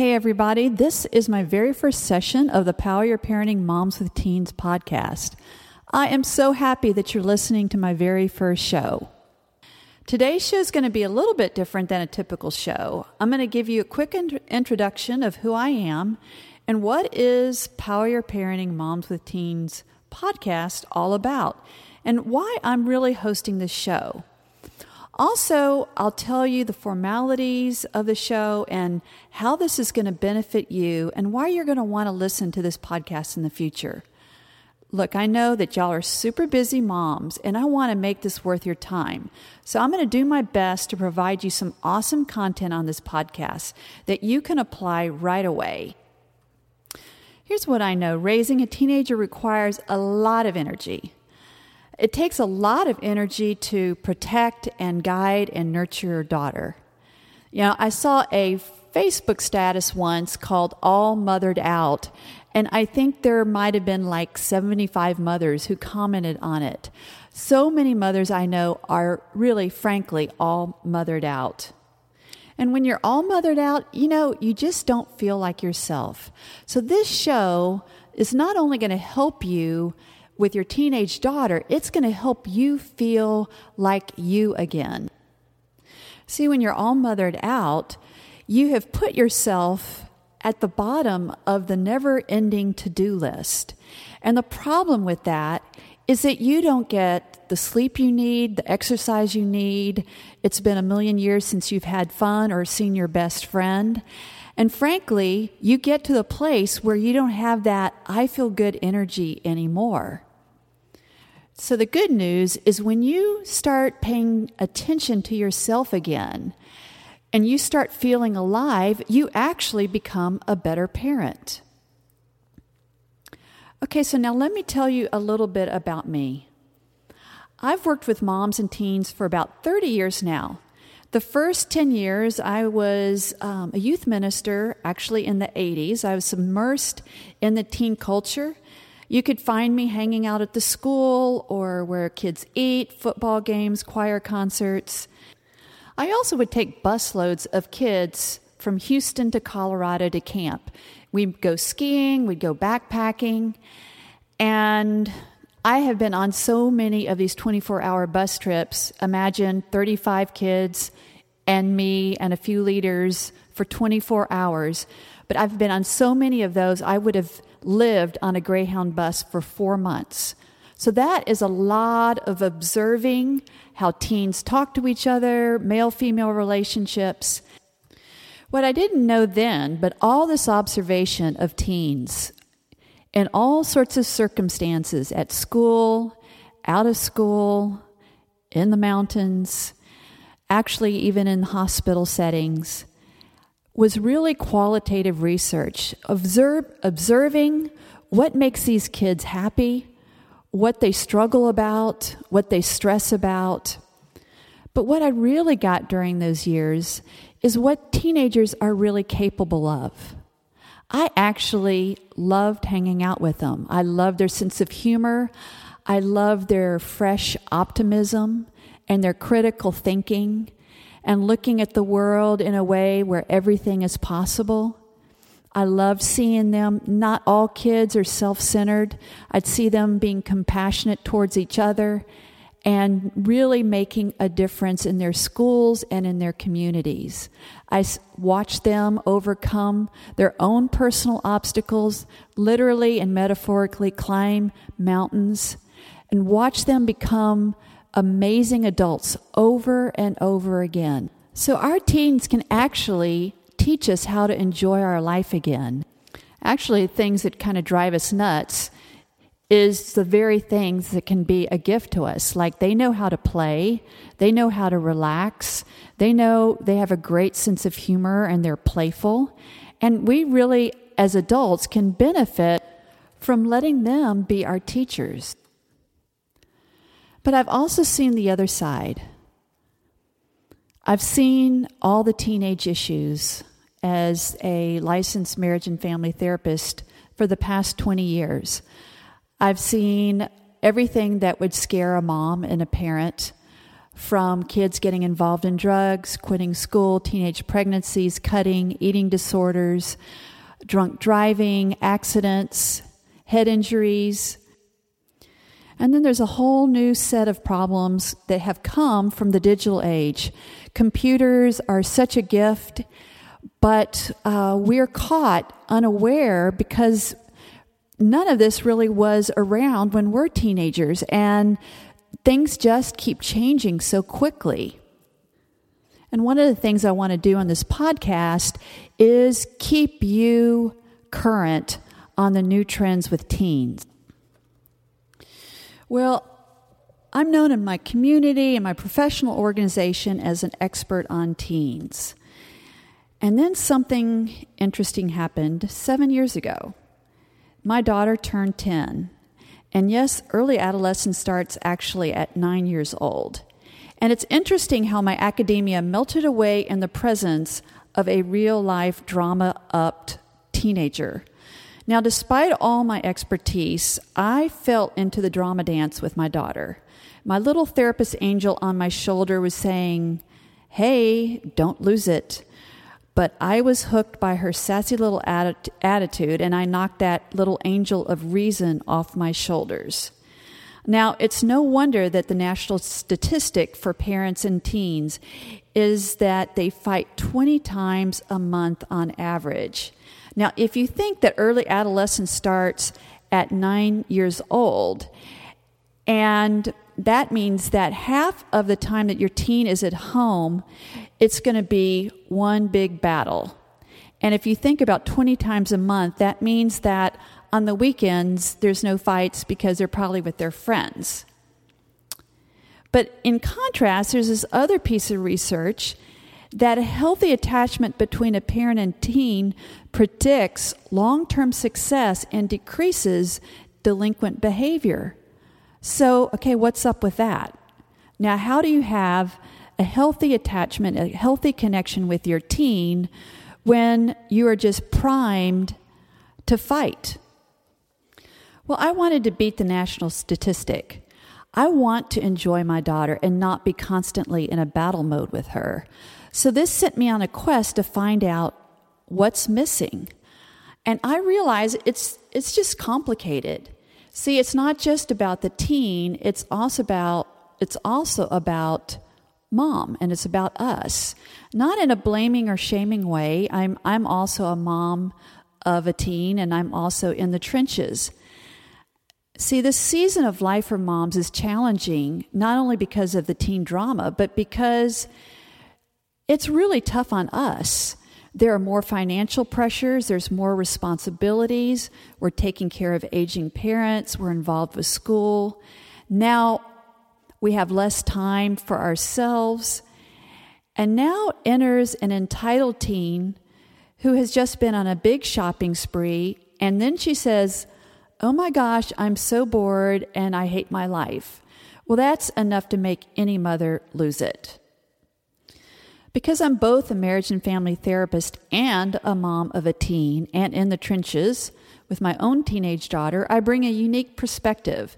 Hey, everybody. This is my very first session of the Power Your Parenting Moms with Teens podcast. I am so happy that you're listening to my very first show. Today's show is going to be a little bit different than a typical show. I'm going to give you a quick in- introduction of who I am and what is Power Your Parenting Moms with Teens podcast all about and why I'm really hosting this show. Also, I'll tell you the formalities of the show and how this is going to benefit you and why you're going to want to listen to this podcast in the future. Look, I know that y'all are super busy moms, and I want to make this worth your time. So I'm going to do my best to provide you some awesome content on this podcast that you can apply right away. Here's what I know raising a teenager requires a lot of energy. It takes a lot of energy to protect and guide and nurture your daughter. You know, I saw a Facebook status once called All Mothered Out, and I think there might have been like 75 mothers who commented on it. So many mothers I know are really, frankly, all mothered out. And when you're all mothered out, you know, you just don't feel like yourself. So this show is not only going to help you with your teenage daughter, it's going to help you feel like you again. See, when you're all mothered out, you have put yourself at the bottom of the never ending to do list. And the problem with that is that you don't get the sleep you need, the exercise you need. It's been a million years since you've had fun or seen your best friend. And frankly, you get to the place where you don't have that I feel good energy anymore. So, the good news is when you start paying attention to yourself again and you start feeling alive, you actually become a better parent. Okay, so now let me tell you a little bit about me. I've worked with moms and teens for about 30 years now. The first 10 years, I was um, a youth minister, actually in the 80s. I was immersed in the teen culture you could find me hanging out at the school or where kids eat, football games, choir concerts. I also would take busloads of kids from Houston to Colorado to camp. We'd go skiing, we'd go backpacking, and I have been on so many of these 24 hour bus trips. Imagine 35 kids and me and a few leaders for 24 hours. But I've been on so many of those, I would have lived on a Greyhound bus for four months. So that is a lot of observing how teens talk to each other, male female relationships. What I didn't know then, but all this observation of teens in all sorts of circumstances at school, out of school, in the mountains, actually, even in hospital settings, was really qualitative research, observe, observing what makes these kids happy, what they struggle about, what they stress about. But what I really got during those years is what teenagers are really capable of. I actually loved hanging out with them. I loved their sense of humor. I loved their fresh optimism and their critical thinking and looking at the world in a way where everything is possible. I loved seeing them. Not all kids are self centered. I'd see them being compassionate towards each other and really making a difference in their schools and in their communities. I watched them overcome their own personal obstacles, literally and metaphorically climb mountains, and watch them become amazing adults over and over again. So our teens can actually teach us how to enjoy our life again. Actually, things that kind of drive us nuts is the very things that can be a gift to us. Like they know how to play, they know how to relax, they know they have a great sense of humor and they're playful. And we really, as adults, can benefit from letting them be our teachers. But I've also seen the other side. I've seen all the teenage issues as a licensed marriage and family therapist for the past 20 years. I've seen everything that would scare a mom and a parent from kids getting involved in drugs, quitting school, teenage pregnancies, cutting, eating disorders, drunk driving, accidents, head injuries. And then there's a whole new set of problems that have come from the digital age. Computers are such a gift, but uh, we're caught unaware because none of this really was around when we're teenagers, and things just keep changing so quickly. And one of the things I want to do on this podcast is keep you current on the new trends with teens. Well, I'm known in my community and my professional organization as an expert on teens. And then something interesting happened seven years ago. My daughter turned 10. And yes, early adolescence starts actually at nine years old. And it's interesting how my academia melted away in the presence of a real life drama upped teenager. Now, despite all my expertise, I fell into the drama dance with my daughter. My little therapist angel on my shoulder was saying, Hey, don't lose it but I was hooked by her sassy little attitude, and I knocked that little angel of reason off my shoulders. Now, it's no wonder that the national statistic for parents and teens is that they fight 20 times a month on average. Now, if you think that early adolescence starts at nine years old, and that means that half of the time that your teen is at home, it's going to be one big battle. And if you think about 20 times a month, that means that on the weekends, there's no fights because they're probably with their friends. But in contrast, there's this other piece of research that a healthy attachment between a parent and teen predicts long term success and decreases delinquent behavior. So, okay, what's up with that? Now, how do you have a healthy attachment, a healthy connection with your teen when you are just primed to fight? Well, I wanted to beat the national statistic. I want to enjoy my daughter and not be constantly in a battle mode with her. So, this sent me on a quest to find out what's missing. And I realize it's, it's just complicated. See, it's not just about the teen, it's also about it's also about mom and it's about us. Not in a blaming or shaming way. I'm I'm also a mom of a teen and I'm also in the trenches. See, this season of life for moms is challenging not only because of the teen drama, but because it's really tough on us. There are more financial pressures, there's more responsibilities. We're taking care of aging parents, we're involved with school. Now we have less time for ourselves. And now enters an entitled teen who has just been on a big shopping spree. And then she says, Oh my gosh, I'm so bored and I hate my life. Well, that's enough to make any mother lose it. Because I'm both a marriage and family therapist and a mom of a teen and in the trenches with my own teenage daughter, I bring a unique perspective.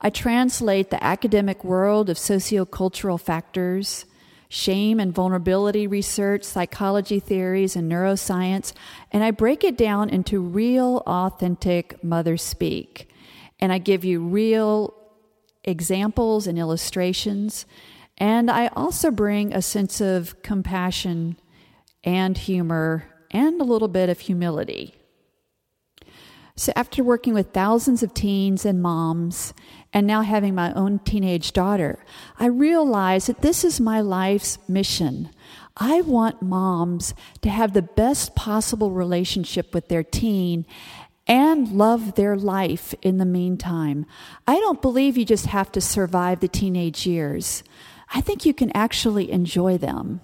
I translate the academic world of sociocultural factors, shame and vulnerability research, psychology theories, and neuroscience, and I break it down into real, authentic mother speak. And I give you real examples and illustrations and I also bring a sense of compassion and humor and a little bit of humility. So, after working with thousands of teens and moms, and now having my own teenage daughter, I realize that this is my life's mission. I want moms to have the best possible relationship with their teen and love their life in the meantime. I don't believe you just have to survive the teenage years. I think you can actually enjoy them.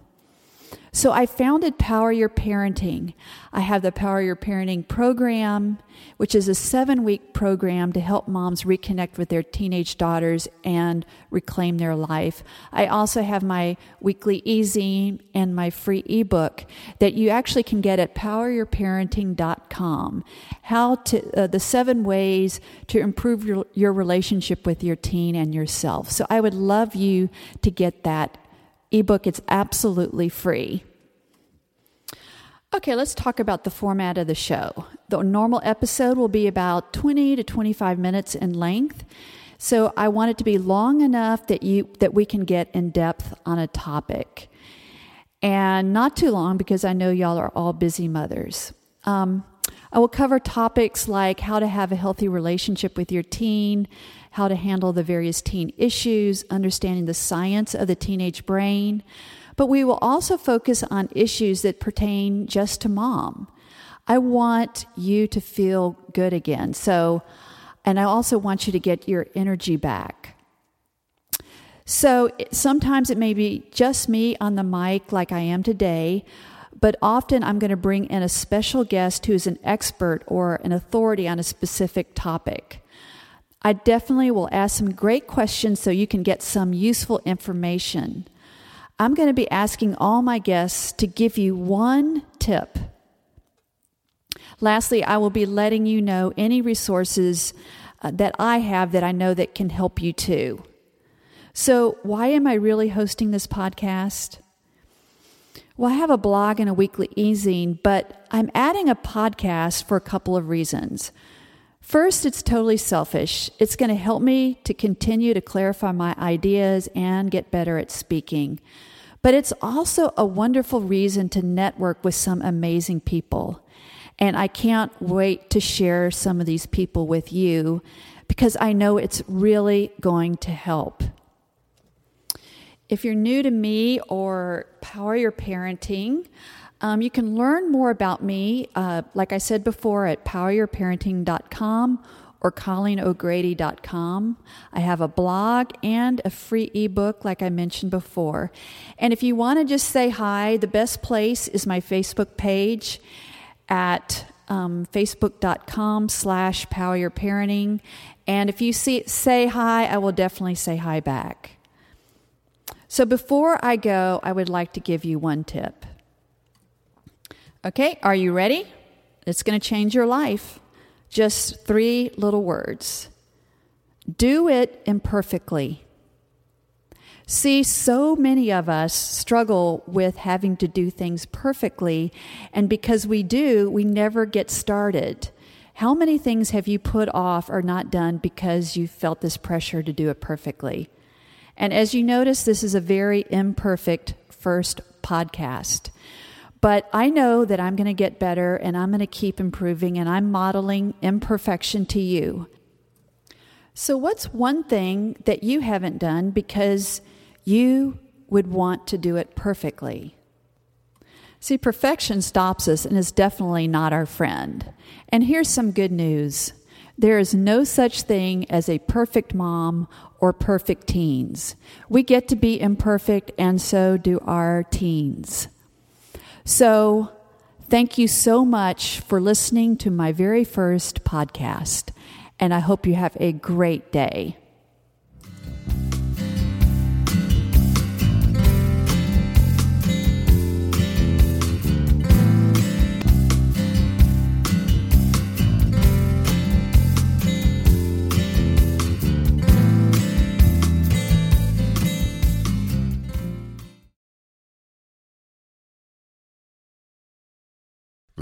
So I founded Power Your Parenting. I have the Power Your Parenting program, which is a seven week program to help moms reconnect with their teenage daughters and reclaim their life. I also have my weekly e and my free ebook that you actually can get at poweryourparenting.com. How to, uh, the seven ways to improve your, your relationship with your teen and yourself. So I would love you to get that ebook. It's absolutely free. Okay, let's talk about the format of the show. The normal episode will be about 20 to 25 minutes in length. So I want it to be long enough that you that we can get in depth on a topic. And not too long because I know y'all are all busy mothers. Um, I will cover topics like how to have a healthy relationship with your teen, how to handle the various teen issues, understanding the science of the teenage brain. But we will also focus on issues that pertain just to mom. I want you to feel good again. So, and I also want you to get your energy back. So sometimes it may be just me on the mic like I am today, but often I'm going to bring in a special guest who's an expert or an authority on a specific topic. I definitely will ask some great questions so you can get some useful information. I'm going to be asking all my guests to give you one tip. Lastly, I will be letting you know any resources uh, that I have that I know that can help you too. So, why am I really hosting this podcast? Well, I have a blog and a weekly e-zine, but I'm adding a podcast for a couple of reasons. First, it's totally selfish. It's going to help me to continue to clarify my ideas and get better at speaking. But it's also a wonderful reason to network with some amazing people. And I can't wait to share some of these people with you because I know it's really going to help. If you're new to me or Power Your Parenting, um, you can learn more about me, uh, like I said before, at poweryourparenting.com or colleeno'grady.com. I have a blog and a free ebook, like I mentioned before. And if you want to just say hi, the best place is my Facebook page at um, facebook.com slash poweryourparenting. And if you see, say hi, I will definitely say hi back. So before I go, I would like to give you one tip. Okay, are you ready? It's going to change your life. Just three little words do it imperfectly. See, so many of us struggle with having to do things perfectly, and because we do, we never get started. How many things have you put off or not done because you felt this pressure to do it perfectly? And as you notice, this is a very imperfect first podcast. But I know that I'm going to get better and I'm going to keep improving, and I'm modeling imperfection to you. So, what's one thing that you haven't done because you would want to do it perfectly? See, perfection stops us and is definitely not our friend. And here's some good news there is no such thing as a perfect mom or perfect teens. We get to be imperfect, and so do our teens. So, thank you so much for listening to my very first podcast, and I hope you have a great day.